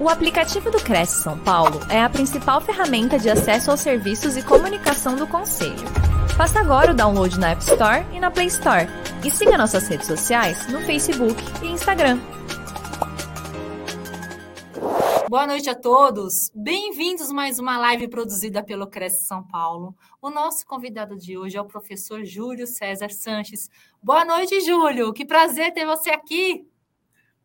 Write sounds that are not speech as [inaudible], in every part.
O aplicativo do Cresce São Paulo é a principal ferramenta de acesso aos serviços e comunicação do Conselho. Faça agora o download na App Store e na Play Store. E siga nossas redes sociais no Facebook e Instagram. Boa noite a todos. Bem-vindos mais uma live produzida pelo Cresce São Paulo. O nosso convidado de hoje é o professor Júlio César Sanches. Boa noite, Júlio. Que prazer ter você aqui.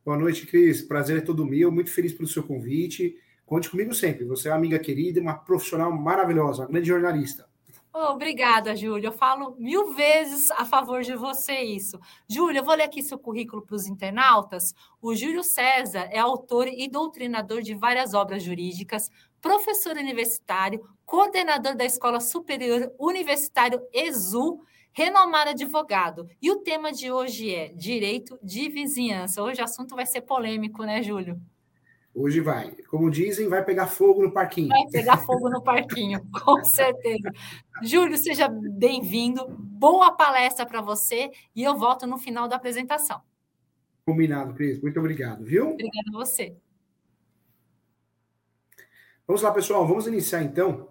Boa noite, Cris. Prazer é todo meu. Muito feliz pelo seu convite. Conte comigo sempre. Você é uma amiga querida, uma profissional maravilhosa, uma grande jornalista. Oh, obrigada, Júlio. Eu falo mil vezes a favor de você isso. Júlio, eu vou ler aqui seu currículo para os internautas. O Júlio César é autor e doutrinador de várias obras jurídicas, professor universitário, coordenador da Escola Superior Universitário ESU renomado advogado. E o tema de hoje é direito de vizinhança. Hoje o assunto vai ser polêmico, né, Júlio? Hoje vai. Como dizem, vai pegar fogo no parquinho. Vai pegar fogo no parquinho, [laughs] com certeza. Júlio, seja bem-vindo. Boa palestra para você e eu volto no final da apresentação. Combinado, Cris. Muito obrigado, viu? Obrigada a você. Vamos lá, pessoal. Vamos iniciar então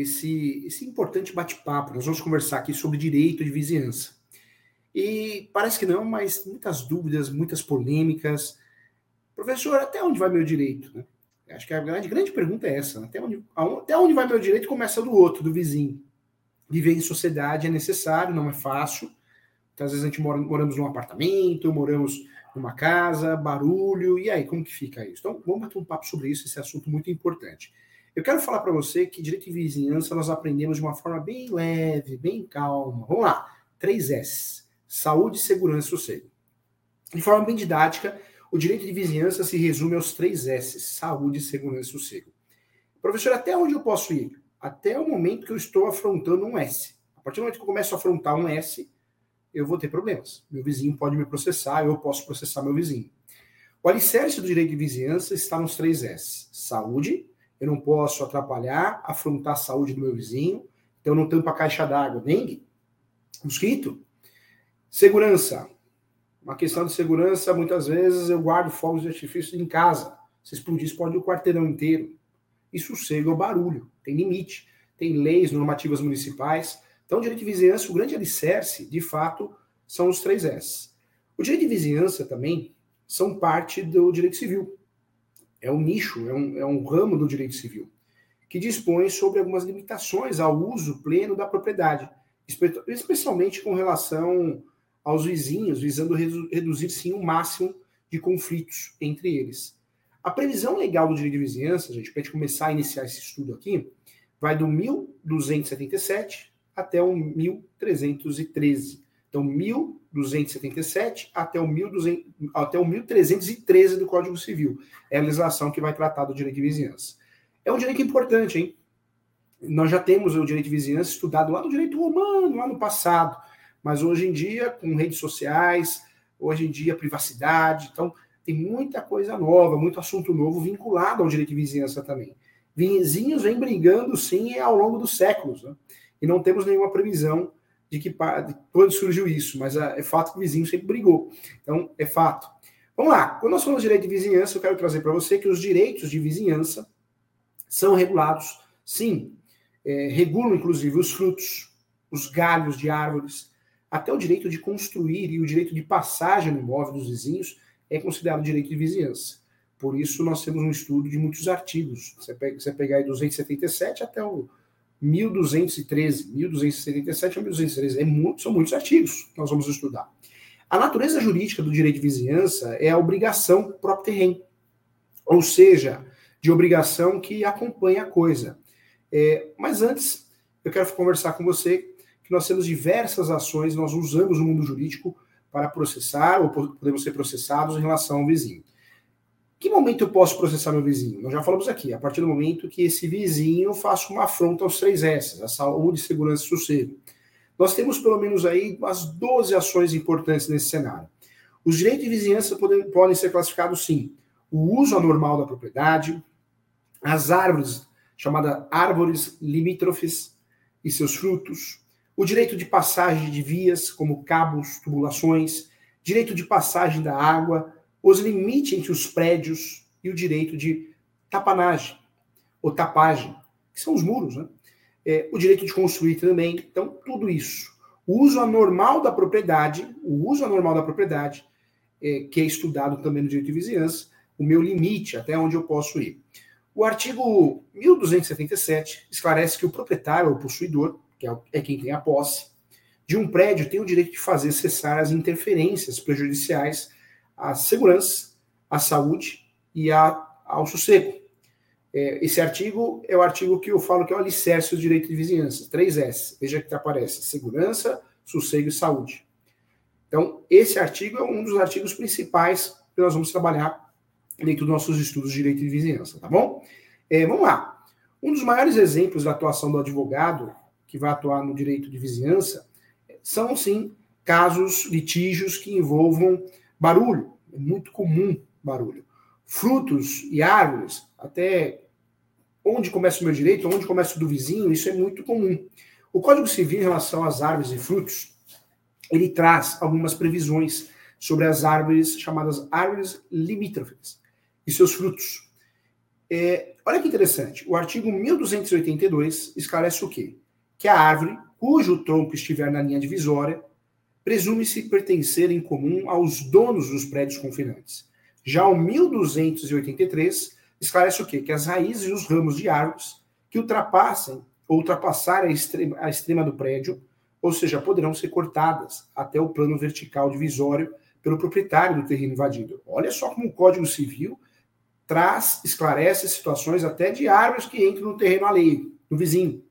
esse, esse importante bate-papo. Nós vamos conversar aqui sobre direito de vizinhança. E parece que não, mas muitas dúvidas, muitas polêmicas. Professor, até onde vai meu direito? Né? Acho que a grande, grande pergunta é essa. Né? Até onde, até onde vai meu direito começa do outro, do vizinho. Viver em sociedade é necessário, não é fácil. Então, às vezes a gente mora, moramos num apartamento, moramos numa casa, barulho, e aí, como que fica isso? Então, vamos bater um papo sobre isso, esse assunto muito importante. Eu quero falar para você que direito de vizinhança nós aprendemos de uma forma bem leve, bem calma. Vamos lá. 3 S. Saúde, segurança e sossego. De forma bem didática, o direito de vizinhança se resume aos três S: saúde, segurança e sossego. Professor, até onde eu posso ir? Até o momento que eu estou afrontando um S. A partir do momento que eu começo a afrontar um S, eu vou ter problemas. Meu vizinho pode me processar, eu posso processar meu vizinho. O alicerce do direito de vizinhança está nos três S: saúde, eu não posso atrapalhar, afrontar a saúde do meu vizinho, então não tampo a caixa d'água, dengue, mosquito. Segurança. Uma questão de segurança, muitas vezes eu guardo fogos de artifício em casa. Se explodir, explode o quarteirão inteiro. E sossego é o barulho, tem limite. Tem leis, normativas municipais. Então, o direito de vizinhança, o grande alicerce, de fato, são os três S. O direito de vizinhança também são parte do direito civil é um nicho, é um, é um ramo do direito civil, que dispõe sobre algumas limitações ao uso pleno da propriedade, especialmente com relação aos vizinhos, visando reduzir sim o máximo de conflitos entre eles. A previsão legal do direito de vizinhança, gente, para a gente começar a iniciar esse estudo aqui, vai do 1277 até o 1313. Então, 1277 até o, 1200, até o 1313 do Código Civil. É a legislação que vai tratar do direito de vizinhança. É um direito importante, hein? Nós já temos o direito de vizinhança estudado lá no direito romano, lá no passado. Mas hoje em dia, com redes sociais, hoje em dia, privacidade. Então, tem muita coisa nova, muito assunto novo vinculado ao direito de vizinhança também. Vizinhos vêm brigando, sim, ao longo dos séculos. Né? E não temos nenhuma previsão de que de quando surgiu isso, mas é, é fato que o vizinho sempre brigou. Então, é fato. Vamos lá. Quando nós falamos de direito de vizinhança, eu quero trazer para você que os direitos de vizinhança são regulados, sim, é, regulam inclusive os frutos, os galhos de árvores, até o direito de construir e o direito de passagem no imóvel dos vizinhos é considerado direito de vizinhança. Por isso, nós temos um estudo de muitos artigos. Você, pega, você pegar aí 277 até o 1213, 1277 a 1213. É muito, são muitos artigos que nós vamos estudar. A natureza jurídica do direito de vizinhança é a obrigação próprio terreno, ou seja, de obrigação que acompanha a coisa. É, mas antes, eu quero conversar com você que nós temos diversas ações, nós usamos o mundo jurídico para processar ou podemos ser processados em relação ao vizinho que momento eu posso processar meu vizinho? Nós já falamos aqui, a partir do momento que esse vizinho faça uma afronta aos três S, a saúde, segurança e sossego. Nós temos pelo menos aí umas 12 ações importantes nesse cenário. Os direitos de vizinhança podem, podem ser classificados sim. O uso anormal da propriedade, as árvores, chamadas árvores limítrofes e seus frutos, o direito de passagem de vias, como cabos, tubulações, direito de passagem da água, os limites entre os prédios, e o direito de tapanagem ou tapagem, que são os muros, né? É, o direito de construir também. Então, tudo isso. O uso anormal da propriedade, o uso anormal da propriedade, é, que é estudado também no direito de vizinhança, o meu limite, até onde eu posso ir. O artigo 1277 esclarece que o proprietário ou possuidor, que é, é quem tem a posse, de um prédio tem o direito de fazer cessar as interferências prejudiciais à segurança, à saúde e à, ao sossego. É, esse artigo é o artigo que eu falo que é o alicerce do direito de vizinhança, 3S. Veja que aparece segurança, sossego e saúde. Então, esse artigo é um dos artigos principais que nós vamos trabalhar dentro dos nossos estudos de direito de vizinhança, tá bom? É, vamos lá. Um dos maiores exemplos da atuação do advogado que vai atuar no direito de vizinhança são, sim, casos, litígios que envolvam barulho. É muito comum barulho. Frutos e árvores, até onde começa o meu direito, onde começa o do vizinho, isso é muito comum. O Código Civil, em relação às árvores e frutos, ele traz algumas previsões sobre as árvores chamadas árvores limítrofes e seus frutos. É, olha que interessante, o artigo 1282 esclarece o quê? Que a árvore cujo tronco estiver na linha divisória, presume-se pertencer em comum aos donos dos prédios confinantes. Já o 1283 esclarece o quê? Que as raízes e os ramos de árvores que ultrapassem ou ultrapassarem a extrema, a extrema do prédio, ou seja, poderão ser cortadas até o plano vertical divisório pelo proprietário do terreno invadido. Olha só como o Código Civil traz, esclarece situações até de árvores que entram no terreno alheio, no vizinho.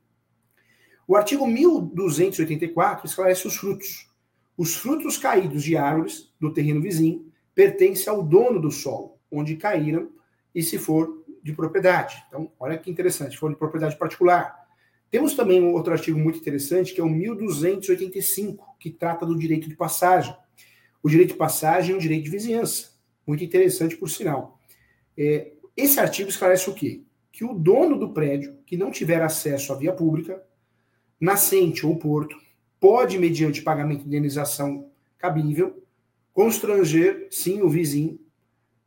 O artigo 1284 esclarece os frutos. Os frutos caídos de árvores do terreno vizinho pertencem ao dono do solo, onde caíram, e se for de propriedade. Então, olha que interessante, se for de propriedade particular. Temos também um outro artigo muito interessante, que é o 1285, que trata do direito de passagem. O direito de passagem é um direito de vizinhança. Muito interessante, por sinal. É, esse artigo esclarece o quê? Que o dono do prédio que não tiver acesso à via pública nascente ou porto, pode, mediante pagamento de indenização cabível, constranger, sim, o vizinho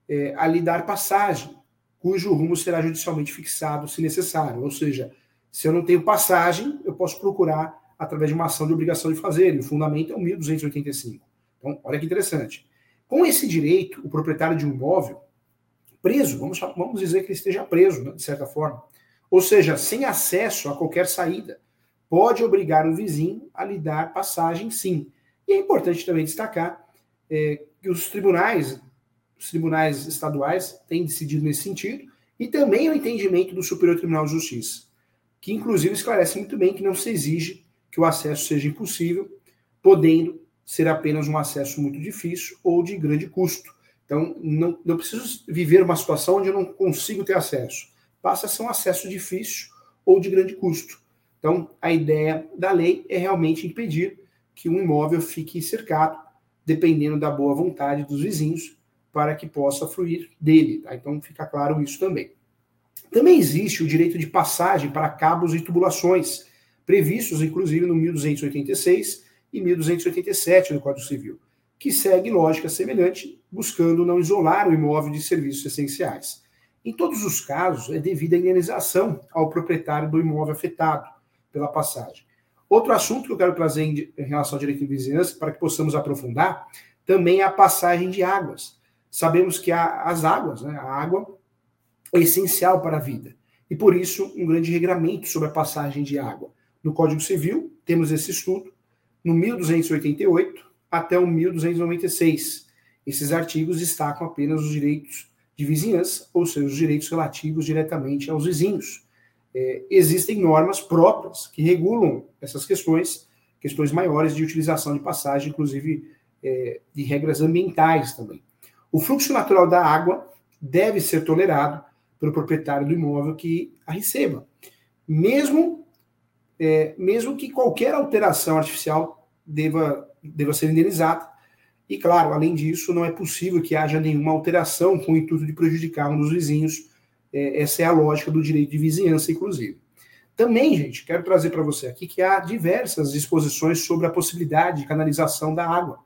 é, a lhe dar passagem, cujo rumo será judicialmente fixado, se necessário. Ou seja, se eu não tenho passagem, eu posso procurar através de uma ação de obrigação de fazer, e o fundamento é o 1285. Então, olha que interessante. Com esse direito, o proprietário de um imóvel, preso, vamos, vamos dizer que ele esteja preso, né, de certa forma, ou seja, sem acesso a qualquer saída, pode obrigar o vizinho a lhe dar passagem, sim. E é importante também destacar é, que os tribunais, os tribunais estaduais têm decidido nesse sentido, e também o entendimento do Superior Tribunal de Justiça, que inclusive esclarece muito bem que não se exige que o acesso seja impossível, podendo ser apenas um acesso muito difícil ou de grande custo. Então, não, não preciso viver uma situação onde eu não consigo ter acesso. Passa a ser um acesso difícil ou de grande custo. Então, a ideia da lei é realmente impedir que um imóvel fique cercado, dependendo da boa vontade dos vizinhos, para que possa fluir dele. Tá? Então, fica claro isso também. Também existe o direito de passagem para cabos e tubulações, previstos inclusive no 1286 e 1287 do Código Civil, que segue lógica semelhante, buscando não isolar o imóvel de serviços essenciais. Em todos os casos, é devida a indenização ao proprietário do imóvel afetado, pela passagem. Outro assunto que eu quero trazer em, relação ao direito de vizinhança, para que possamos aprofundar, também é a passagem de águas. Sabemos que a, as águas, né, a água é essencial para a vida. E por isso, um grande regramento sobre a passagem de água. No Código Civil, temos esse estudo, no 1288 até o 1296. Esses artigos destacam apenas os direitos de vizinhança, ou seja, os direitos relativos diretamente aos vizinhos é, existem normas próprias que regulam essas questões, questões maiores de utilização de passagem, inclusive é, de regras ambientais também. O fluxo natural da água deve ser tolerado pelo proprietário do imóvel que a receba, mesmo, é, mesmo que qualquer alteração artificial deva, deva ser indenizada. E, claro, além disso, não é possível que haja nenhuma alteração com o intuito de prejudicar um dos vizinhos é, essa é a lógica do direito de vizinhança, inclusive. Também, gente, quero trazer para você aqui que há diversas disposições sobre a possibilidade de canalização da água.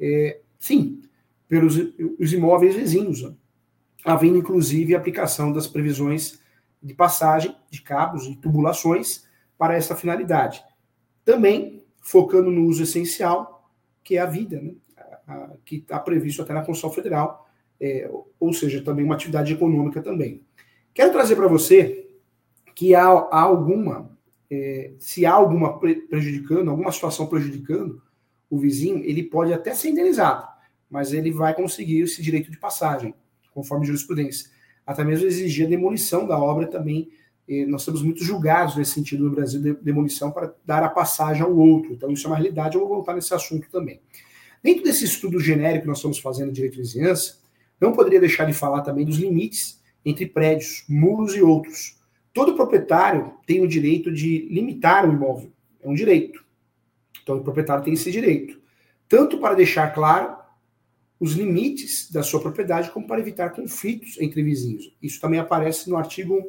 É, sim, pelos os imóveis vizinhos. Né? havendo inclusive a aplicação das previsões de passagem de cabos e tubulações para essa finalidade. Também focando no uso essencial, que é a vida, né? que está previsto até na Constituição Federal, é, ou seja, também uma atividade econômica também. Quero trazer para você que há, há alguma, é, se há alguma prejudicando, alguma situação prejudicando o vizinho, ele pode até ser indenizado, mas ele vai conseguir esse direito de passagem, conforme jurisprudência. Até mesmo exigir a demolição da obra também. Nós temos muitos julgados nesse sentido no Brasil, de demolição para dar a passagem ao outro. Então, isso é uma realidade, eu vou voltar nesse assunto também. Dentro desse estudo genérico que nós estamos fazendo de direito de vizinhança, não poderia deixar de falar também dos limites entre prédios, muros e outros. Todo proprietário tem o direito de limitar o imóvel. É um direito. Então, o proprietário tem esse direito. Tanto para deixar claro os limites da sua propriedade, como para evitar conflitos entre vizinhos. Isso também aparece no artigo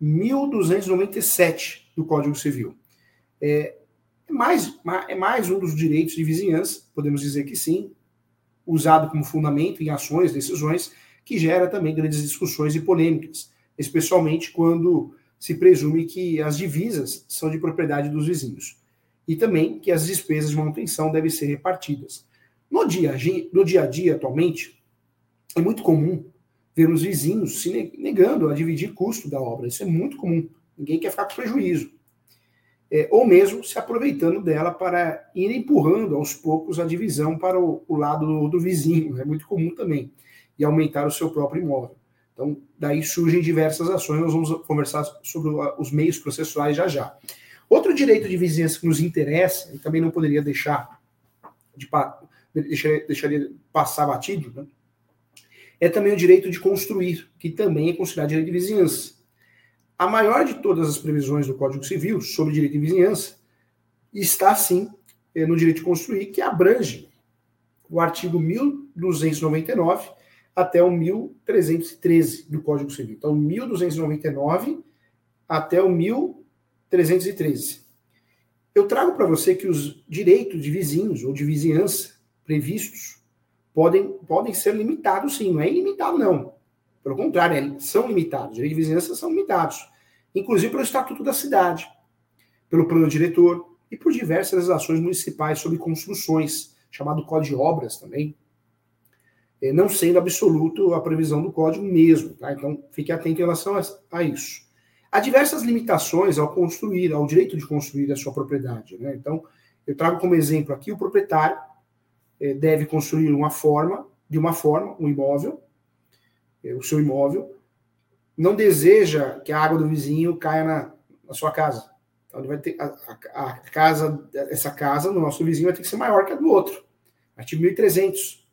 1297 do Código Civil. É, é mais, é mais um dos direitos de vizinhança, podemos dizer que sim, usado como fundamento em ações, decisões, que gera também grandes discussões e polêmicas, especialmente quando se presume que as divisas são de propriedade dos vizinhos e também que as despesas de manutenção devem ser repartidas. No dia, no dia a dia, atualmente, é muito comum ver os vizinhos se negando a dividir custo da obra. Isso é muito comum. Ninguém quer ficar com prejuízo é, ou mesmo se aproveitando dela para ir empurrando aos poucos a divisão para o, o lado do, do, vizinho, é muito comum também, e aumentar o seu próprio imóvel. Então, daí surgem diversas ações, nós vamos conversar sobre os meios processuais já já. Outro direito de vizinhança que nos interessa, e também não poderia deixar de deixaria, deixaria passar batido, né? é também o direito de construir, que também é considerado direito de vizinhança. A maior de todas as previsões do Código Civil sobre direito de vizinhança está, sim, eh, no direito de construir, que abrange o artigo 1299 até o 1313 do Código Civil. Então, 1299 até o 1313. Eu trago para você que os direitos de vizinhos ou de vizinhança previstos podem, podem ser limitados, sim. Não é ilimitado, não. Pelo contrário, é, são limitados. Os direitos de vizinhança são limitados. Inclusive pelo Estatuto da Cidade, pelo plano diretor e por diversas ações municipais sobre construções, chamado Código de Obras também, não sendo absoluto a previsão do código mesmo. Tá? Então, fique atento em relação a, a, isso. Há diversas limitações ao construir, ao direito de construir a sua propriedade. Né? Então, eu trago como exemplo aqui o proprietário é, deve construir uma forma, de uma forma, um imóvel, é, o seu imóvel, não deseja que a água do vizinho caia na, na sua casa. Então ele vai ter a, a, a, casa, essa casa do nosso vizinho vai ter que ser maior que a do outro. Artigo 1300.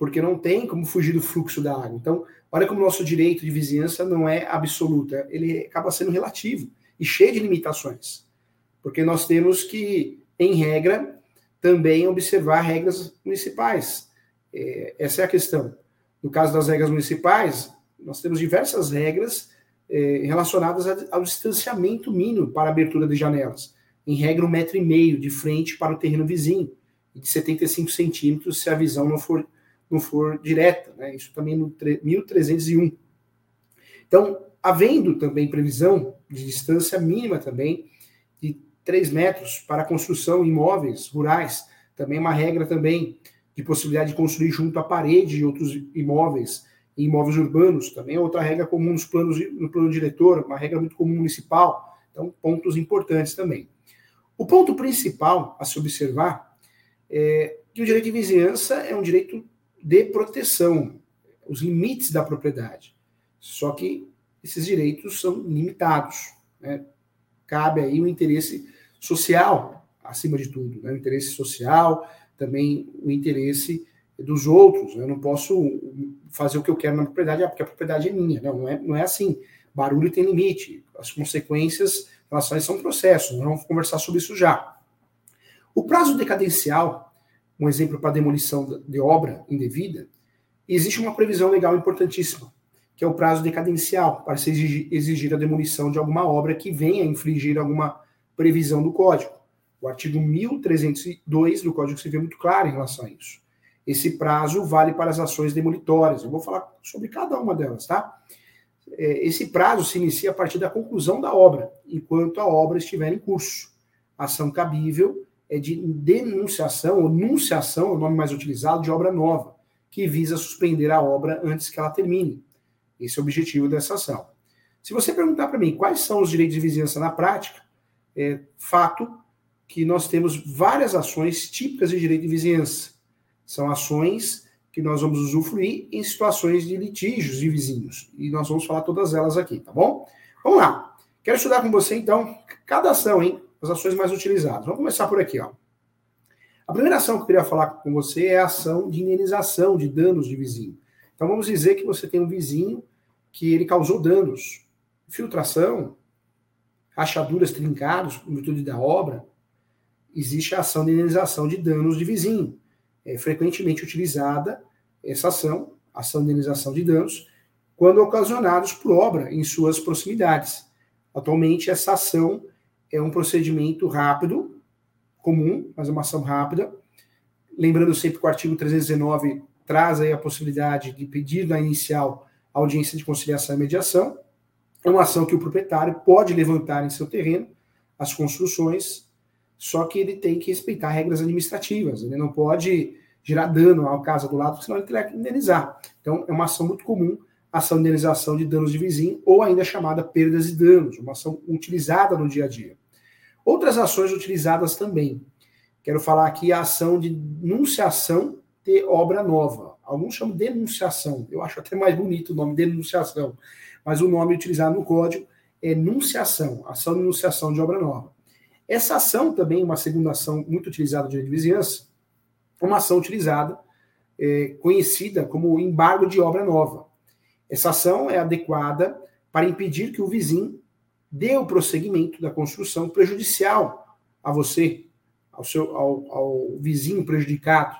Porque não tem como fugir do fluxo da água. Então, olha como o nosso direito de vizinhança não é absoluto, ele acaba sendo relativo e cheio de limitações. Porque nós temos que, em regra, também observar regras municipais. É, essa é a questão. No caso das regras municipais, nós temos diversas regras é, relacionadas ao distanciamento mínimo para abertura de janelas. Em regra, um metro e meio de frente para o terreno vizinho, e de 75 centímetros se a visão não for, não for direta. Né? Isso também no 1301. Então, havendo também previsão de distância mínima também de 3 metros para construção em imóveis rurais, também uma regra também de possibilidade de construir junto à parede de outros imóveis, imóveis urbanos, também é outra regra comum nos planos, no plano diretor, uma regra muito comum municipal, então pontos importantes também. O ponto principal a se observar é que o direito de vizinhança é um direito de proteção, os limites da propriedade. Só que esses direitos são limitados. Né? Cabe aí o interesse social, acima de tudo, né? o interesse social, também o interesse dos outros. Né? Eu não posso fazer o que eu quero na propriedade, porque a propriedade é minha. Não, não, é, não é assim. Barulho tem limite. As consequências, relações são processos. Nós vamos conversar sobre isso já. O prazo decadencial, um exemplo para demolição de obra indevida, existe uma previsão legal importantíssima, que é o prazo decadencial, para se exigir, a demolição de alguma obra que venha infringir alguma previsão do Código. O artigo 1302 do Código Civil é muito claro em relação a isso. Esse prazo vale para as ações demolitórias. Eu vou falar sobre cada uma delas, tá? É, esse prazo se inicia a partir da conclusão da obra, enquanto a obra estiver em curso. Ação cabível é de denunciação ou nunciação, é o nome mais utilizado, de obra nova, que visa suspender a obra antes que ela termine. Esse é o objetivo dessa ação. Se você perguntar para mim quais são os direitos de vizinhança na prática, é fato que nós temos várias ações típicas de direito de vizinhança. São ações que nós vamos usufruir em situações de litígios de vizinhos. E nós vamos falar todas elas aqui, tá bom? Vamos lá. Quero estudar com você, então, cada ação, hein? As ações mais utilizadas. Vamos começar por aqui, ó. A primeira ação que eu queria falar com você é a ação de indenização de danos de vizinho. Então, vamos dizer que você tem um vizinho que ele causou danos. Filtração, rachaduras trincadas no virtude da obra, existe a ação de indenização de danos de vizinho. É frequentemente utilizada essa ação, ação de indenização de danos, quando ocasionados por obra em suas proximidades. Atualmente, essa ação é um procedimento rápido, comum, mas é uma ação rápida. Lembrando sempre que o artigo 319 traz aí a possibilidade de pedir na inicial audiência de conciliação e mediação. É uma ação que o proprietário pode levantar em seu terreno as construções só que ele tem que respeitar regras administrativas. Ele não pode gerar dano à casa do lado, senão ele terá que indenizar. Então, é uma ação muito comum, ação de indenização de danos de vizinho, ou ainda chamada perdas e danos, uma ação utilizada no dia a dia. Outras ações utilizadas também. Quero falar aqui a ação de denunciação de obra nova. Alguns chamam de denunciação. Eu acho até mais bonito o nome denunciação. Mas o nome utilizado no código é enunciação, ação de enunciação de obra nova. Essa ação também, uma segunda ação muito utilizada no direito de vizinhança, uma ação utilizada, é, conhecida como embargo de obra nova. Essa ação é adequada para impedir que o vizinho o prosseguimento da construção prejudicial a você, ao, seu, ao, ao vizinho prejudicado.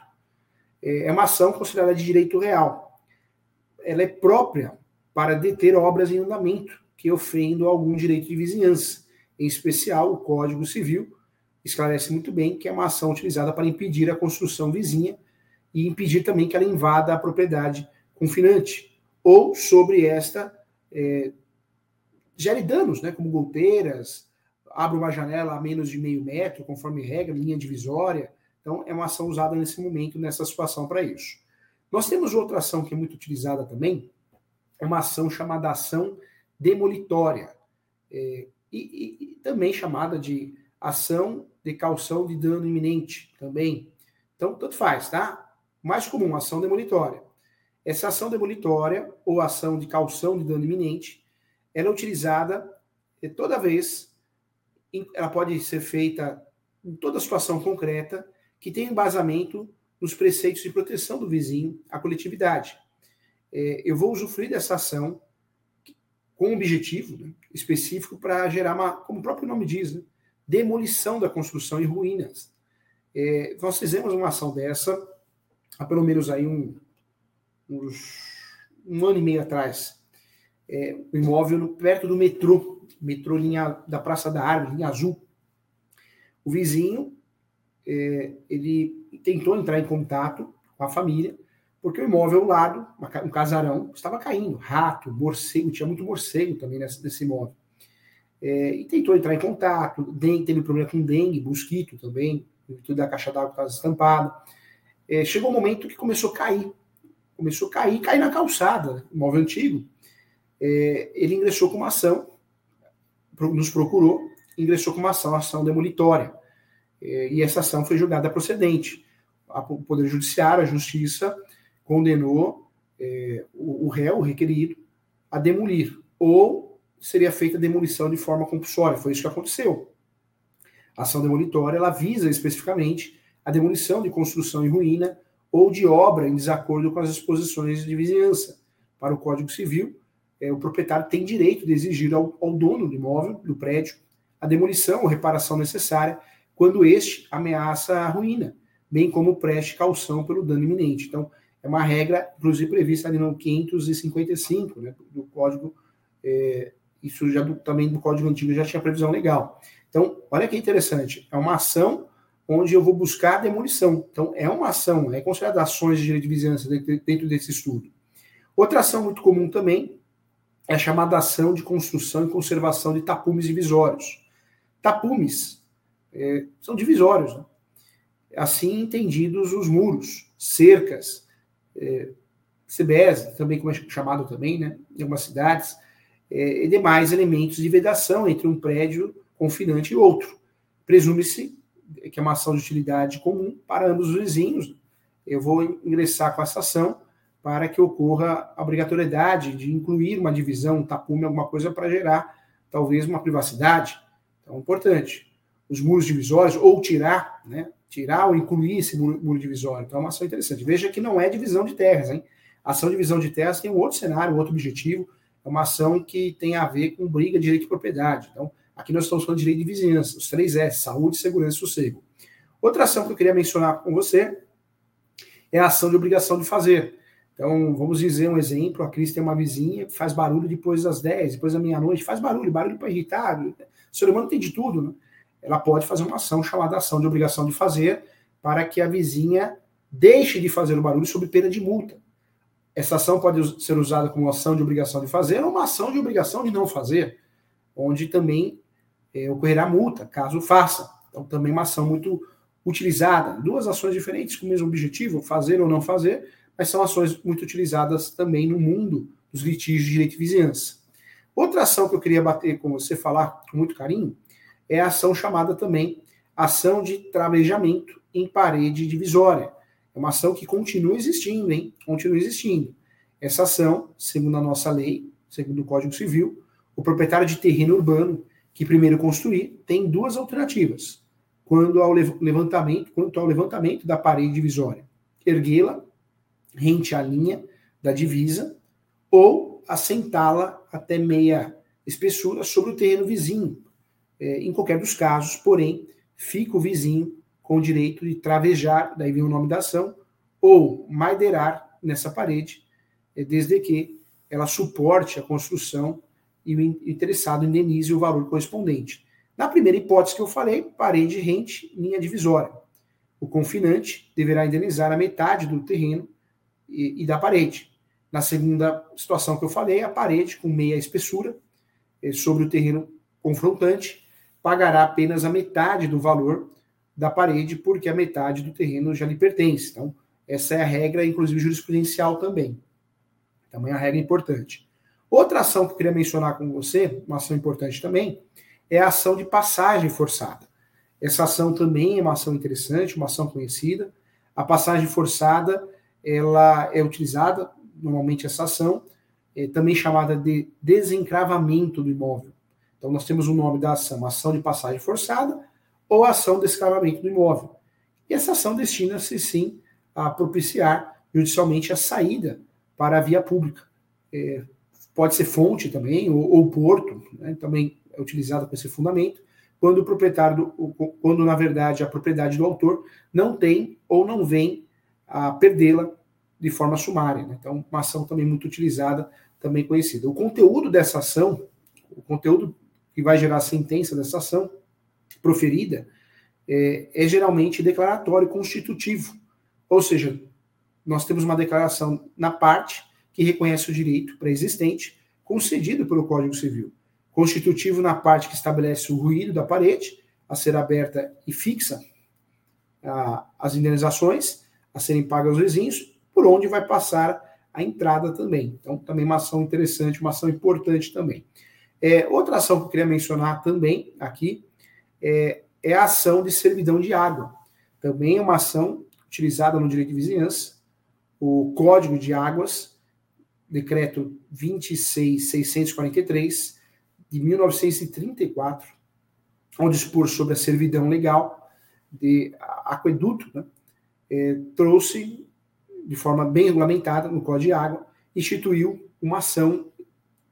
É, é uma ação considerada de direito real. Ela é própria para deter obras em andamento que ofendam algum direito de vizinhança em especial, o Código Civil esclarece muito bem que é uma ação utilizada para impedir a construção vizinha e impedir também que ela invada a propriedade confinante, ou sobre esta é, gere danos, né, como goteiras, abre uma janela a menos de meio metro, conforme regra, linha divisória. Então, é uma ação usada nesse momento, nessa situação para isso. Nós temos outra ação que é muito utilizada também, é uma ação chamada ação demolitória. É, e, e, e também chamada de ação de calção de dano iminente também. Então, tanto faz, tá? Mais comum, ação demolitória. Essa ação demolitória ou ação de calção de dano iminente, ela é utilizada toda vez, ela pode ser feita em toda situação concreta que tem embasamento nos preceitos de proteção do vizinho à coletividade. É, eu vou usufruir dessa ação com um objetivo né, específico para gerar uma, como o próprio nome diz, né, demolição da construção e ruínas. É, nós fizemos uma ação dessa há pelo menos aí um, uns, um ano e meio atrás. É, o imóvel perto do metrô, metrô linha da Praça da Árvore, linha azul. O vizinho, é, ele tentou entrar em contato com a família, porque o imóvel ao lado, um casarão, estava caindo. Rato, morcego, tinha muito morcego também nesse, nesse imóvel. É, e tentou entrar em contato, dengue, teve problema com dengue, mosquito também, tudo da caixa d'água estava estampada. É, chegou um momento que começou a cair. Começou a cair, cair na calçada, imóvel antigo. É, ele ingressou com uma ação, nos procurou, ingressou com uma ação, ação demolitória. É, e essa ação foi julgada procedente. O Poder Judiciário, a Justiça, condenou é, o, o réu, o requerido, a demolir. Ou seria feita a demolição de forma compulsória. Foi isso que aconteceu. A ação demolitória ela visa especificamente a demolição de construção em ruína ou de obra em desacordo com as disposições de vizinhança. Para o Código Civil, é, o proprietário tem direito de exigir ao, ao dono do imóvel, do prédio, a demolição ou reparação necessária quando este ameaça a ruína, bem como preste calção pelo dano iminente. Então, é uma regra, inclusive, prevista ali no 555 né, do Código, é, isso já do, também do Código Antigo já tinha previsão legal. Então, olha que interessante, é uma ação onde eu vou buscar a demolição. Então, é uma ação, é considerada ações de direito de vizinhança dentro desse estudo. Outra ação muito comum também é a chamada ação de construção e conservação de tapumes divisórios. Tapumes é, são divisórios, né? assim entendidos os muros, cercas, é, CBS, também como é chamado também, né, em algumas cidades, é, e demais elementos de vedação entre um prédio confinante e outro. Presume-se que é uma ação de utilidade comum para ambos os vizinhos. Eu vou ingressar com essa ação para que ocorra a obrigatoriedade de incluir uma divisão, um tapume, alguma coisa para gerar talvez uma privacidade. Então, importante. Os muros divisórios, ou tirar, né? Tirar ou incluir esse muro, muro divisório. Então, é uma ação interessante. Veja que não é divisão de terras, hein? Ação de divisão de terras tem um outro cenário, um outro objetivo. É uma ação que tem a ver com briga de direito de propriedade. Então, aqui nós estamos falando de direito de vizinhança, os três S, saúde, segurança e sossego. Outra ação que eu queria mencionar com você é a ação de obrigação de fazer. Então, vamos dizer um exemplo: a Cris tem uma vizinha que faz barulho depois das 10, depois da meia-noite, faz barulho, barulho para irritar. O ser humano tem de tudo, né? Ela pode fazer uma ação chamada ação de obrigação de fazer para que a vizinha deixe de fazer o barulho sob pena de multa. Essa ação pode ser usada como ação de obrigação de fazer ou uma ação de obrigação de não fazer, onde também é, ocorrerá multa, caso faça. Então, também uma ação muito utilizada. Duas ações diferentes com o mesmo objetivo, fazer ou não fazer, mas são ações muito utilizadas também no mundo dos litígios de direito de vizinhança. Outra ação que eu queria bater com você, falar com muito carinho, é a ação chamada também ação de travejamento em parede divisória. É uma ação que continua existindo, hein? Continua existindo. Essa ação, segundo a nossa lei, segundo o Código Civil, o proprietário de terreno urbano que primeiro construir tem duas alternativas quando ao levantamento, quanto ao levantamento da parede divisória. Erguê-la rente à linha da divisa ou assentá-la até meia espessura sobre o terreno vizinho. É, em qualquer dos casos, porém, fica o vizinho com o direito de travejar, daí vem o nome da ação, ou madeirar nessa parede, é, desde que ela suporte a construção e o interessado indenize o valor correspondente. Na primeira hipótese que eu falei, parede rente, linha divisória. O confinante deverá indenizar a metade do terreno e, e da parede. Na segunda situação que eu falei, a parede com meia espessura eh, sobre o terreno confrontante pagará apenas a metade do valor da parede, porque a metade do terreno já lhe pertence. Então, essa é a regra, inclusive jurisprudencial também. Também é uma regra importante. Outra ação que eu queria mencionar com você, uma ação importante também, é a ação de passagem forçada. Essa ação também é uma ação interessante, uma ação conhecida. A passagem forçada ela é utilizada, normalmente essa ação, é também chamada de desencravamento do imóvel. Então, nós temos o nome da ação, ação de passagem forçada ou ação de escravamento do imóvel. E essa ação destina-se, sim, a propiciar judicialmente a saída para a via pública. É, pode ser fonte também, ou, ou porto, né, também é utilizado com esse fundamento, quando o proprietário, do, quando na verdade a propriedade do autor não tem ou não vem a perdê-la de forma sumária. Né? Então, uma ação também muito utilizada, também conhecida. O conteúdo dessa ação, o conteúdo que vai gerar a sentença dessa ação proferida, é, é geralmente declaratório constitutivo. Ou seja, nós temos uma declaração na parte que reconhece o direito pré-existente concedido pelo Código Civil. Constitutivo na parte que estabelece o ruído da parede a ser aberta e fixa a, as indenizações a serem pagas aos vizinhos, por onde vai passar a entrada também. Então, também uma ação interessante, uma ação importante também. É, outra ação que eu queria mencionar também aqui é, é a ação de servidão de água. Também é uma ação utilizada no direito de vizinhança. O Código de Águas, decreto 26643 de 1934, ao dispor sobre a servidão legal de aqueduto, né, é, trouxe, de forma bem regulamentada, no Código de Água, instituiu uma ação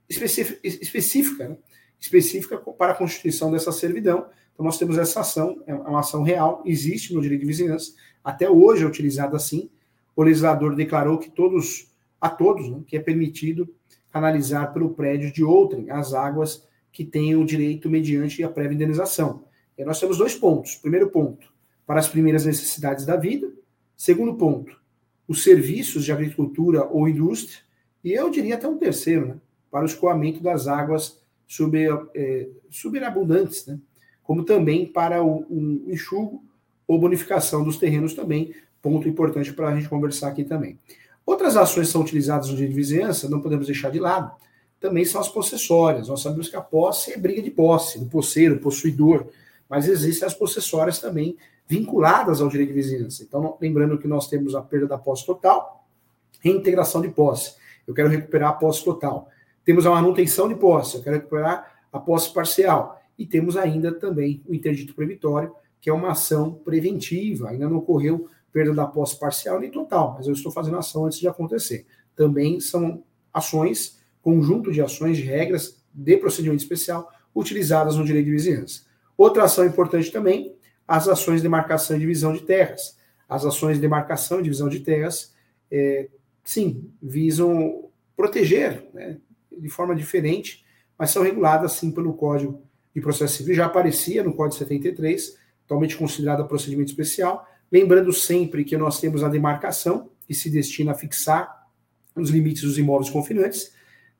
específica, específica, né? específica para a constituição dessa servidão. Então, nós temos essa ação, é uma ação real, existe no direito de vizinhança, até hoje é utilizada assim. O legislador declarou que todos, a todos, né, que é permitido canalizar pelo prédio de outrem as águas que o direito mediante a prévia indenização. E nós temos dois pontos. Primeiro ponto, para as primeiras necessidades da vida. Segundo ponto, os serviços de agricultura ou indústria. E eu diria até um terceiro, né? para o escoamento das águas super, é, superabundantes, né? como também para o, o enxugo ou bonificação dos terrenos também, ponto importante para a gente conversar aqui também. Outras ações são utilizadas no dia de vizinhança, não podemos deixar de lado, também são as possessórias. Nós sabemos que a posse é briga de posse, do posseiro, possuidor, mas existem as possessórias também vinculadas ao direito de vizinhança. Então, lembrando que nós temos a perda da posse total, reintegração de posse. Eu quero recuperar a posse total. Temos a manutenção de posse, eu quero recuperar a posse parcial. E temos ainda também o interdito proibitório, que é uma ação preventiva. Ainda não ocorreu perda da posse parcial nem total, mas eu estou fazendo ação antes de acontecer. Também são ações, conjunto de ações, de regras de procedimento especial utilizadas no direito de vizinhança. Outra ação importante também, as ações de marcação e divisão de terras. As ações de demarcação e divisão de terras, é, sim, visam proteger né, de forma diferente, mas são reguladas, sim, pelo Código de Processo Civil. Já aparecia no Código 73, totalmente considerada procedimento especial. Lembrando sempre que nós temos a demarcação, que se destina a fixar os limites dos imóveis confinantes.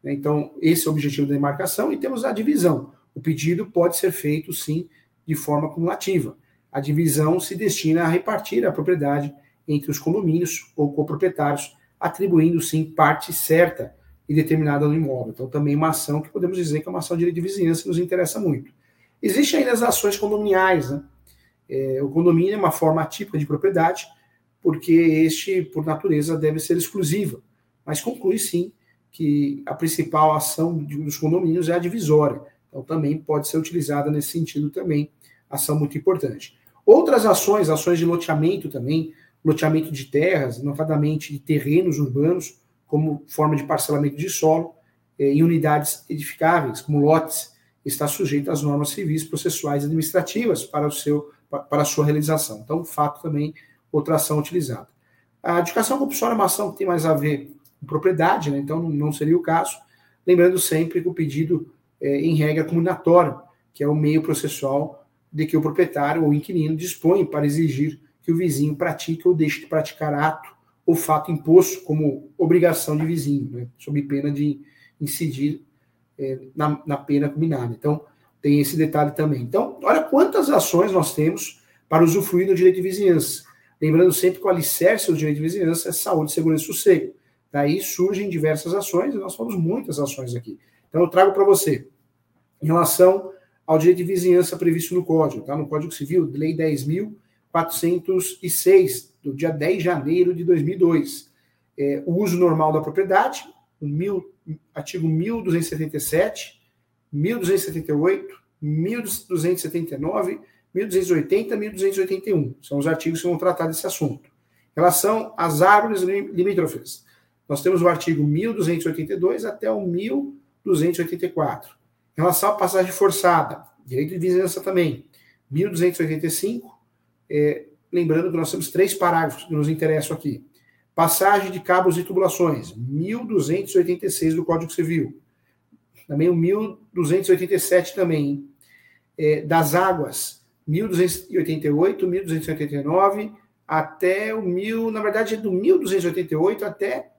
Né? Então, esse é o objetivo da demarcação. E temos a divisão. O pedido pode ser feito, sim, de forma cumulativa. A divisão se destina a repartir a propriedade entre os condomínios ou coproprietários, atribuindo, sim, parte certa e determinada do imóvel. Então, também uma ação que podemos dizer que é uma ação de direito de vizinhança que nos interessa muito. Existem ainda as ações condominiais, né? É, o condomínio é uma forma típica de propriedade, porque este, por natureza, deve ser exclusiva. Mas conclui sim que a principal ação dos condomínios é a divisória. Então também pode ser utilizada nesse sentido também, ação muito importante. Outras ações, ações de loteamento também, loteamento de terras, notadamente de terrenos urbanos, como forma de parcelamento de solo, eh, em unidades edificáveis, como lotes, está sujeito às normas civis, processuais e administrativas para o seu para a sua realização. Então, fato também, outra ação utilizada. A educação compulsória é uma ação que tem mais a ver com propriedade, né? então não seria o caso. Lembrando sempre que o pedido é, em regra combinatória, que é o meio processual de que o proprietário ou inquilino dispõe para exigir que o vizinho pratique ou deixe de praticar ato ou fato imposto como obrigação de vizinho, né? sob pena de incidir é, na, na pena combinada. Então, tem esse detalhe também. Então, olha quantas ações nós temos para usufruir do direito de vizinhança. Lembrando sempre que o alicerce do direito de vizinhança é saúde, segurança e sossego. Daí surgem diversas ações, e nós falamos muitas ações aqui. Então, eu trago para você, em relação ao direito de vizinhança previsto no Código, tá? no Código Civil, Lei 10.406, do dia 10 de janeiro de 2002. É, o uso normal da propriedade, o mil, artigo 1277, 1278, 1279, 1280 e 1281. São os artigos que vão tratar desse assunto. Em relação às árvores limítrofes, nós temos o artigo 1282 até o 1284. Em relação à passagem forçada, direito de vizinhança também, 1285, é, lembrando que nós temos três parágrafos que nos interessam aqui. Passagem de cabos e tubulações, 1286 do Código Civil também o 1287 também, é, das águas, 1288, 1289, até o 1000, na verdade é do 1288 até,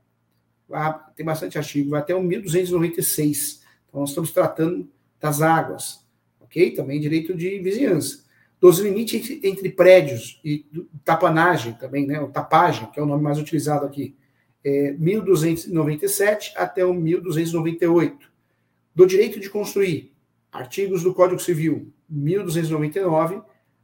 ah, tem bastante artigo, vai até o 1296. Então nós estamos tratando das águas, ok? Também direito de vizinhança. Dos limites entre, entre prédios e tapanagem também, né? O tapagem, que é o nome mais utilizado aqui. É, 1297 até o 1298 do direito de construir, artigos do Código Civil 1299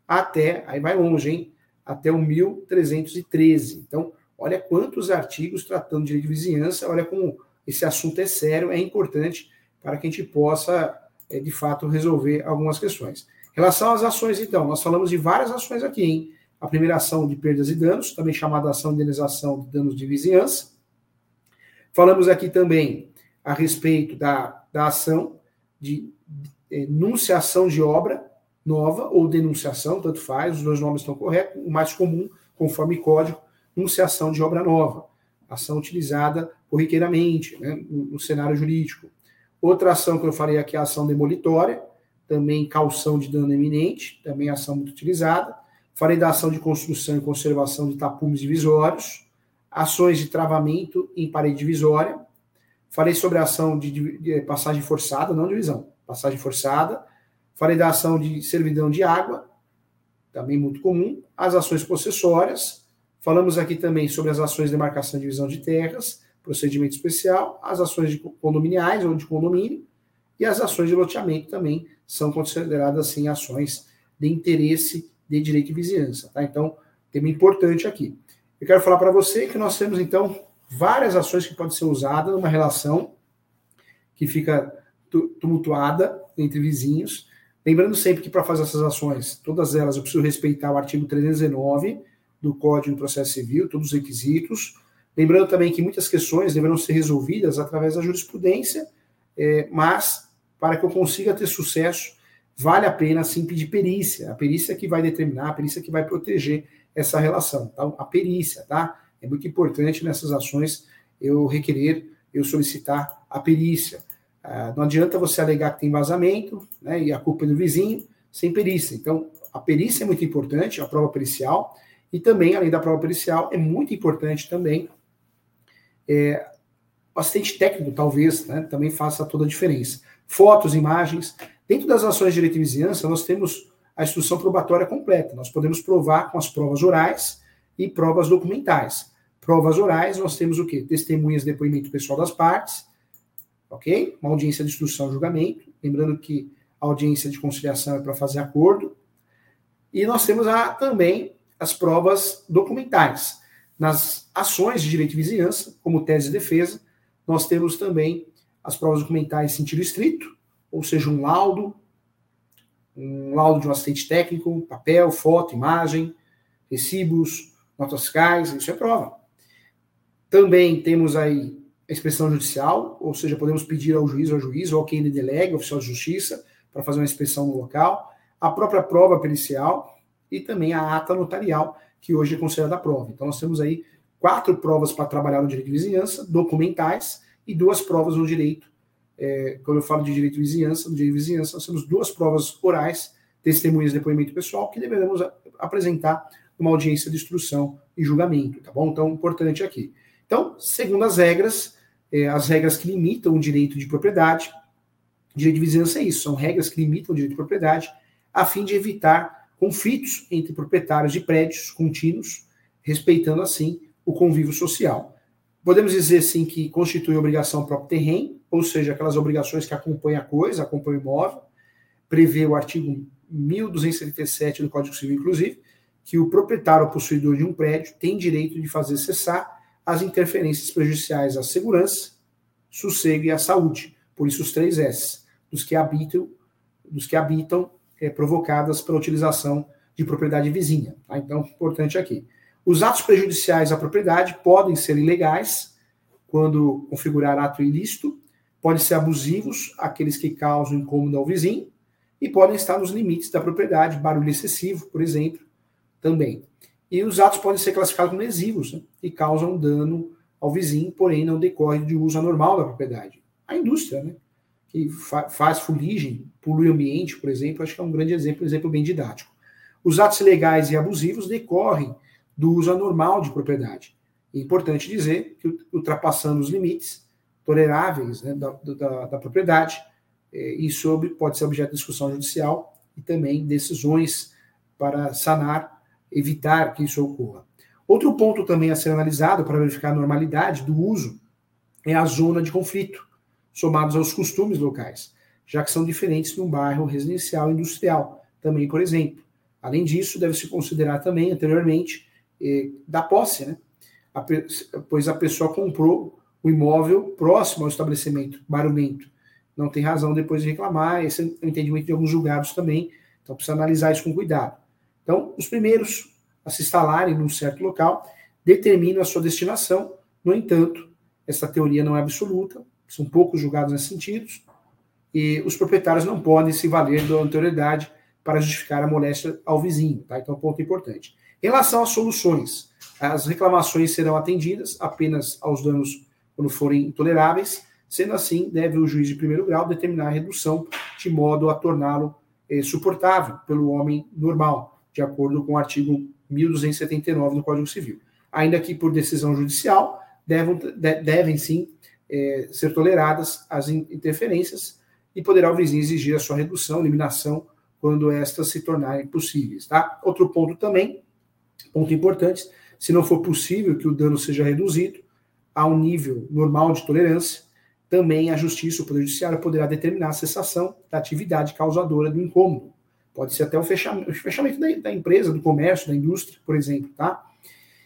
até, aí vai longe, hein? Até o 1313. Então, olha quantos artigos tratando de direito de vizinhança, olha como esse assunto é sério, é importante para que a gente possa, é, de fato, resolver algumas questões. Em relação às ações, então, nós falamos de várias ações aqui, hein? A primeira ação de perdas e danos, também chamada ação de indenização de danos de vizinhança. Falamos aqui também a respeito da da ação de enunciação de obra nova ou denunciação, tanto faz, os dois nomes estão corretos, o mais comum, conforme código, enunciação de obra nova, ação utilizada corriqueiramente né, no, cenário jurídico. Outra ação que eu falei aqui é a ação demolitória, também calção de dano eminente, também ação muito utilizada. Farei da ação de construção e conservação de tapumes divisórios, ações de travamento em parede divisória. Farei sobre a ação de, de, de passagem forçada, não divisão, passagem forçada. Farei da ação de servidão de água, também muito comum. As ações possessórias. Falamos aqui também sobre as ações de demarcação e divisão de terras, procedimento especial, as ações de condominiais ou de condomínio e as ações de loteamento também são consideradas assim ações de interesse de direito de vizinhança, tá? Então, tema importante aqui. Eu quero falar para você que nós temos então várias ações que podem ser usadas numa relação que fica tumultuada entre vizinhos. Lembrando sempre que para fazer essas ações, todas elas eu preciso respeitar o artigo 319 do Código de Processo Civil, todos os requisitos. Lembrando também que muitas questões deverão ser resolvidas através da jurisprudência, é, mas para que eu consiga ter sucesso, vale a pena sim pedir perícia. A perícia que vai determinar, a perícia que vai proteger essa relação. Tá? A perícia, tá? É muito importante nessas ações eu requerer, eu solicitar a perícia. Ah, não adianta você alegar que tem vazamento, né, e a culpa é do vizinho, sem perícia. Então, a perícia é muito importante, a prova pericial, e também, além da prova pericial, é muito importante também é, o assistente técnico, talvez, né, também faça toda a diferença. Fotos, imagens. Dentro das ações de direito e vizinhança, nós temos a instrução probatória completa. Nós podemos provar com as provas orais e provas documentais. Provas orais, nós temos o quê? Testemunhas, depoimento pessoal das partes, ok? Uma audiência de instrução julgamento. Lembrando que a audiência de conciliação é para fazer acordo. E nós temos a, também as provas documentais. Nas ações de direito de vizinhança, como tese de defesa, nós temos também as provas documentais em sentido estrito, ou seja, um laudo, um laudo de um assistente técnico, papel, foto, imagem, recibos, notas fiscais, isso é prova. Também temos aí a inspeção judicial, ou seja, podemos pedir ao juiz ou ao juiz ou a quem ele delega, oficial de justiça, para fazer uma inspeção no local, a própria prova pericial e também a ata notarial, que hoje é considerada prova. Então, nós temos aí quatro provas para trabalhar no direito de vizinhança, documentais, e duas provas no direito. É, quando eu falo de direito de vizinhança, no direito de vizinhança, nós temos duas provas orais, testemunhas de depoimento pessoal, que deveremos apresentar numa audiência de instrução e julgamento, tá bom? Então, importante aqui. Então, segundo as regras, é, as regras que limitam o direito de propriedade, direito de vizinhança é isso, são regras que limitam o direito de propriedade, a fim de evitar conflitos entre proprietários de prédios contínuos, respeitando assim o convívio social. Podemos dizer sim que constitui obrigação próprio terreno, ou seja, aquelas obrigações que acompanham a coisa, acompanham o imóvel, prevê o artigo 1277 do Código Civil, inclusive, que o proprietário ou possuidor de um prédio tem direito de fazer cessar as interferências prejudiciais à segurança, sossego e à saúde. Por isso os três S, dos que habitam, dos que habitam é, provocadas pela utilização de propriedade vizinha. Tá? Então, importante aqui. Os atos prejudiciais à propriedade podem ser ilegais, quando configurar ato ilícito, podem ser abusivos, aqueles que causam incômodo ao vizinho, e podem estar nos limites da propriedade, barulho excessivo, por exemplo, também. E os atos podem ser classificados como lesivos né, e causam dano ao vizinho, porém não decorre de uso anormal da propriedade. A indústria, né, que fa faz fuligem, polui o ambiente, por exemplo, acho que é um grande exemplo, um exemplo bem didático. Os atos ilegais e abusivos decorrem do uso anormal de propriedade. É importante dizer que, ultrapassando os limites toleráveis né, da, da, da, propriedade, isso pode ser objeto de discussão judicial e também decisões para sanar evitar que isso ocorra. Outro ponto também a ser analisado para verificar a normalidade do uso é a zona de conflito, somados aos costumes locais, já que são diferentes num bairro residencial e industrial, também, por exemplo. Além disso, deve-se considerar também, anteriormente, eh, da posse, né? A, pois a pessoa comprou o imóvel próximo ao estabelecimento barulhento. Não tem razão depois de reclamar, esse é o entendimento de alguns julgados também, então precisa analisar isso com cuidado. Então, os primeiros a se instalarem num certo local determinam a sua destinação. No entanto, essa teoria não é absoluta, são poucos julgados nesse sentido, e os proprietários não podem se valer da anterioridade para justificar a moléstia ao vizinho. Tá? Então, ponto importante. Em relação às soluções, as reclamações serão atendidas apenas aos danos quando forem intoleráveis, sendo assim, deve o juiz de primeiro grau determinar a redução de modo a torná-lo eh, suportável pelo homem normal, de acordo com o artigo 1279 do Código Civil. Ainda que por decisão judicial, devem, devem sim é, ser toleradas as interferências e poderá o vizinho exigir a sua redução, eliminação, quando estas se tornarem possíveis. Tá? Outro ponto também, ponto importante, se não for possível que o dano seja reduzido a um nível normal de tolerância, também a Justiça, o Poder Judiciário, poderá determinar a cessação da atividade causadora do incômodo. Pode ser até o fechamento, o fechamento da, da, empresa, do comércio, da indústria, por exemplo. Tá?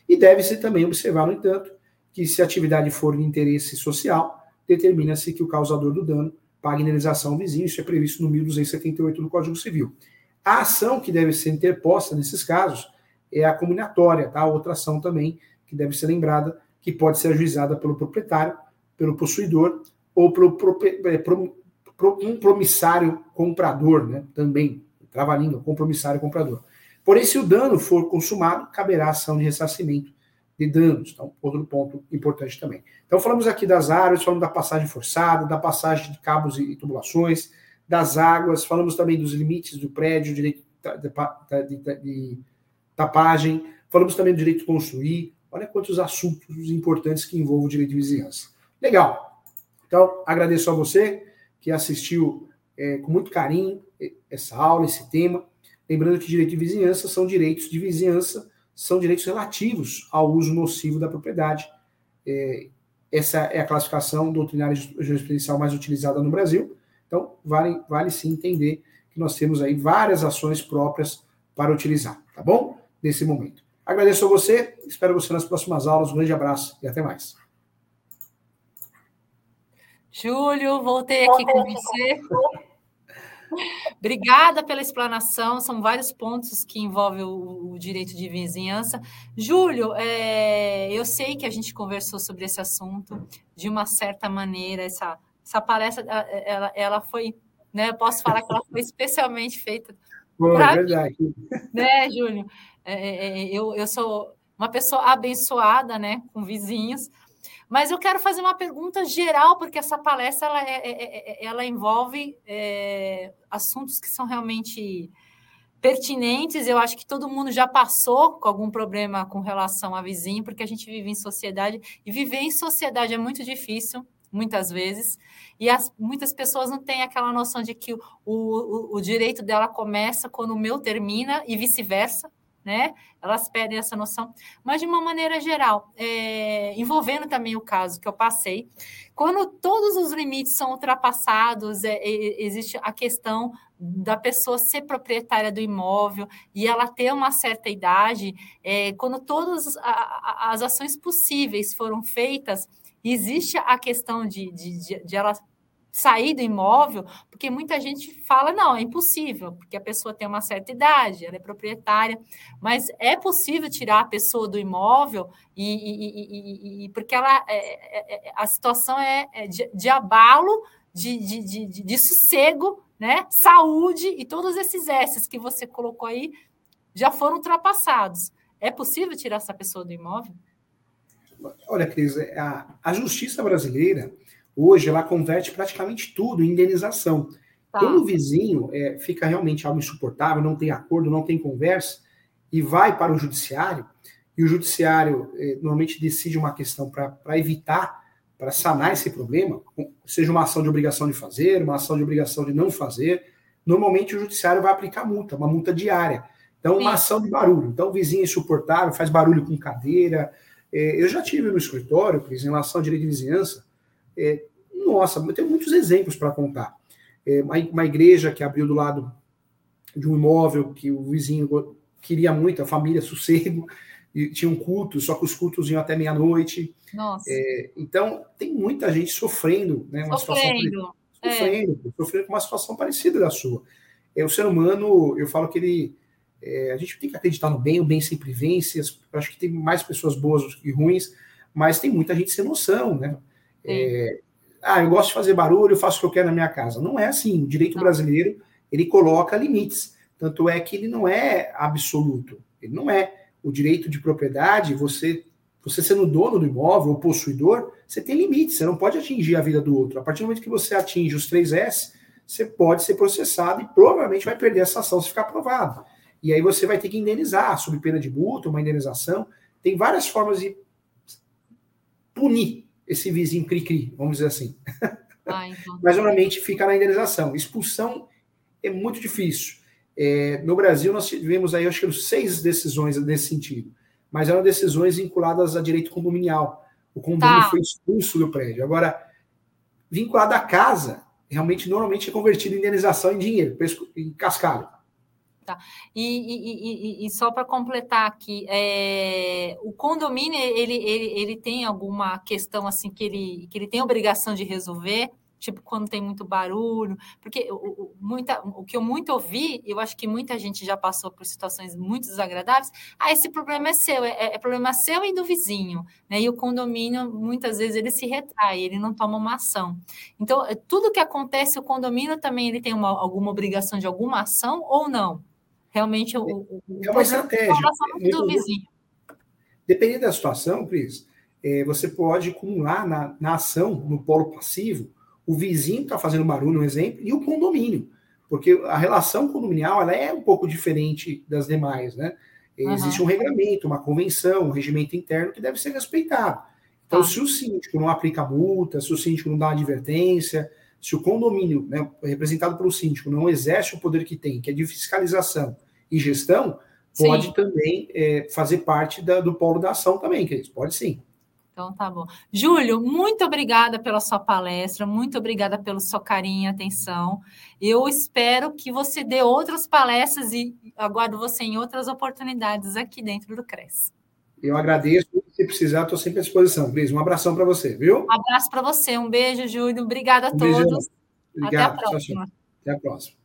E deve-se também observar, no entanto, que se a atividade for de interesse social, determina-se que o causador do dano pague indenização ao vizinho. Isso é previsto no 1278 do Código Civil. A ação que deve ser interposta nesses casos é a combinatória, tá? Outra ação também que deve ser lembrada, que pode ser ajuizada pelo proprietário, pelo possuidor ou pelo é, um promissário comprador, né? Também, trava-língua, compromissário comprador. Porém, se o dano for consumado, caberá ação de ressarcimento de danos. Então, outro ponto importante também. Então, falamos aqui das árvores, falamos da passagem forçada, da passagem de cabos e tubulações, das águas, falamos também dos limites do prédio, direito de, de, de tapagem, falamos também do direito de construir. Olha quantos assuntos importantes que envolvem o direito de vizinhança. Legal. Então, agradeço a você que assistiu é, com muito carinho essa aula, esse tema. Lembrando que direito de vizinhança são direitos de vizinhança, são direitos relativos ao uso nocivo da propriedade. É, essa é a classificação doutrinária jurisprudencial mais utilizada no Brasil. Então, vale, vale sim entender que nós temos aí várias ações próprias para utilizar, tá bom? nesse momento. Agradeço a você, espero você nas próximas aulas. Um grande abraço e até mais. Júlio, voltei aqui com você. [laughs] Obrigada pela explanação. São vários pontos que envolvem o, o direito de vizinhança. Júlio, é, eu sei que a gente conversou sobre esse assunto de uma certa maneira. Essa, essa palestra, ela, ela foi, né? Eu posso falar que ela foi especialmente feita. Foi, verdade. Mim, né, Júlio? É, é, é, eu, eu sou uma pessoa abençoada, né, com vizinhos, mas eu quero fazer uma pergunta geral, porque essa palestra ela, é, é, ela envolve é, assuntos que são realmente pertinentes. Eu acho que todo mundo já passou com algum problema com relação a vizinho, porque a gente vive em sociedade e viver em sociedade é muito difícil, muitas vezes. E as, muitas pessoas não têm aquela noção de que o, o, o direito dela começa quando o meu termina e vice-versa né? Elas pedem essa noção, mas de uma maneira geral, é, envolvendo também o caso que eu passei, quando todos os limites são ultrapassados, é, é, existe a questão da pessoa ser proprietária do imóvel e ela ter uma certa idade, é, quando todas as ações possíveis foram feitas, existe a questão de, de, de, de ela sair do imóvel, porque muita gente fala, não, é impossível, porque a pessoa tem uma certa idade, ela é proprietária, mas é possível tirar a pessoa do imóvel e, e, e, e porque ela, é, é, é a situação é, é de, de, abalo, de, de, de, de sossego, né? saúde e todos esses S's que você colocou aí já foram ultrapassados. É possível tirar essa pessoa do imóvel? Olha, Cris, a, a justiça brasileira Hoje ela converte praticamente tudo em indenização. Tá. Quando o vizinho é, fica realmente algo insuportável, não tem acordo, não tem conversa, e vai para o judiciário, e o judiciário é, normalmente decide uma questão para evitar, para sanar esse problema, seja uma ação de obrigação de fazer, uma ação de obrigação de não fazer, normalmente o judiciário vai aplicar multa, uma multa diária. Então, uma Sim. ação de barulho. Então, o vizinho é insuportável, faz barulho com cadeira. É, eu já tive no escritório, Cris, em relação ao direito de vizinhança, é, nossa, eu tenho muitos exemplos para contar. É, uma, igreja que abriu do lado de um imóvel que o vizinho queria muito, a família [laughs] sossego, e tinha um culto, só que os cultos iam até meia-noite. É, então, tem muita gente sofrendo, né? Uma sofrendo. Situação, sofrendo, é. sofrendo com uma situação parecida da sua. É, o ser humano, eu falo que ele. É, a gente tem que acreditar no bem, o bem sempre vence. Acho que tem mais pessoas boas do que ruins, mas tem muita gente sem noção, né? É, ah, eu gosto de fazer barulho, eu faço o que eu quero na minha casa. Não é assim. O direito não. brasileiro, ele coloca limites. Tanto é que ele não é absoluto. Ele não é. O direito de propriedade, você, você sendo dono do imóvel ou possuidor, você tem limites. Você não pode atingir a vida do outro. A partir do momento que você atinge os três S, você pode ser processado e provavelmente vai perder essa ação se ficar aprovado. E aí você vai ter que indenizar, sob pena de multa, uma indenização. Tem várias formas de punir esse vizinho cri-cri, vamos dizer assim. Ah, então. [laughs] Mas normalmente fica na indenização. Expulsão é muito difícil. É, no Brasil, nós tivemos aí, acho que seis decisões nesse sentido, mas eram decisões vinculadas a direito condominial. O condomínio tá. foi expulso do prédio. Agora, vinculado à casa, realmente, normalmente é convertido em indenização em dinheiro, em cascalho. Tá. E, e, e, e só para completar aqui, é, o condomínio ele, ele, ele tem alguma questão assim que ele, que ele tem obrigação de resolver? tipo quando tem muito barulho, porque o, muita, o que eu muito ouvi, eu acho que muita gente já passou por situações muito desagradáveis, ah, esse problema é seu, é, é problema seu e do vizinho, né? E o condomínio, muitas vezes, ele se retrai, ele não toma uma ação. Então, é, tudo que acontece, o condomínio também ele tem uma, alguma obrigação de alguma ação ou não? Realmente, o, o, é uma estratégia. É do vizinho. Dependendo da situação, Cris, é, você pode acumular na, na ação, no polo passivo, o vizinho está fazendo barulho, um exemplo, e o condomínio. Porque a relação condominial ela é um pouco diferente das demais, né? Uhum. Existe um regramento, uma convenção, um regimento interno que deve ser respeitado. Então, tá. se o síndico não aplica multa, se o síndico não dá advertência, se o condomínio, né, representado pelo síndico, não exerce o poder que tem, que é de fiscalização e gestão, pode sim. também é, fazer parte da, do polo da ação também, que pode sim. Então tá bom. Júlio, muito obrigada pela sua palestra, muito obrigada pelo seu carinho e atenção. Eu espero que você dê outras palestras e aguardo você em outras oportunidades aqui dentro do CRES. Eu agradeço. Se precisar, estou sempre à disposição. Cris, um abração para você, viu? Um abraço para você. Um beijo, Júlio. Obrigada a um todos. Obrigado. Até a próxima. Tchau, tchau. Até a próxima.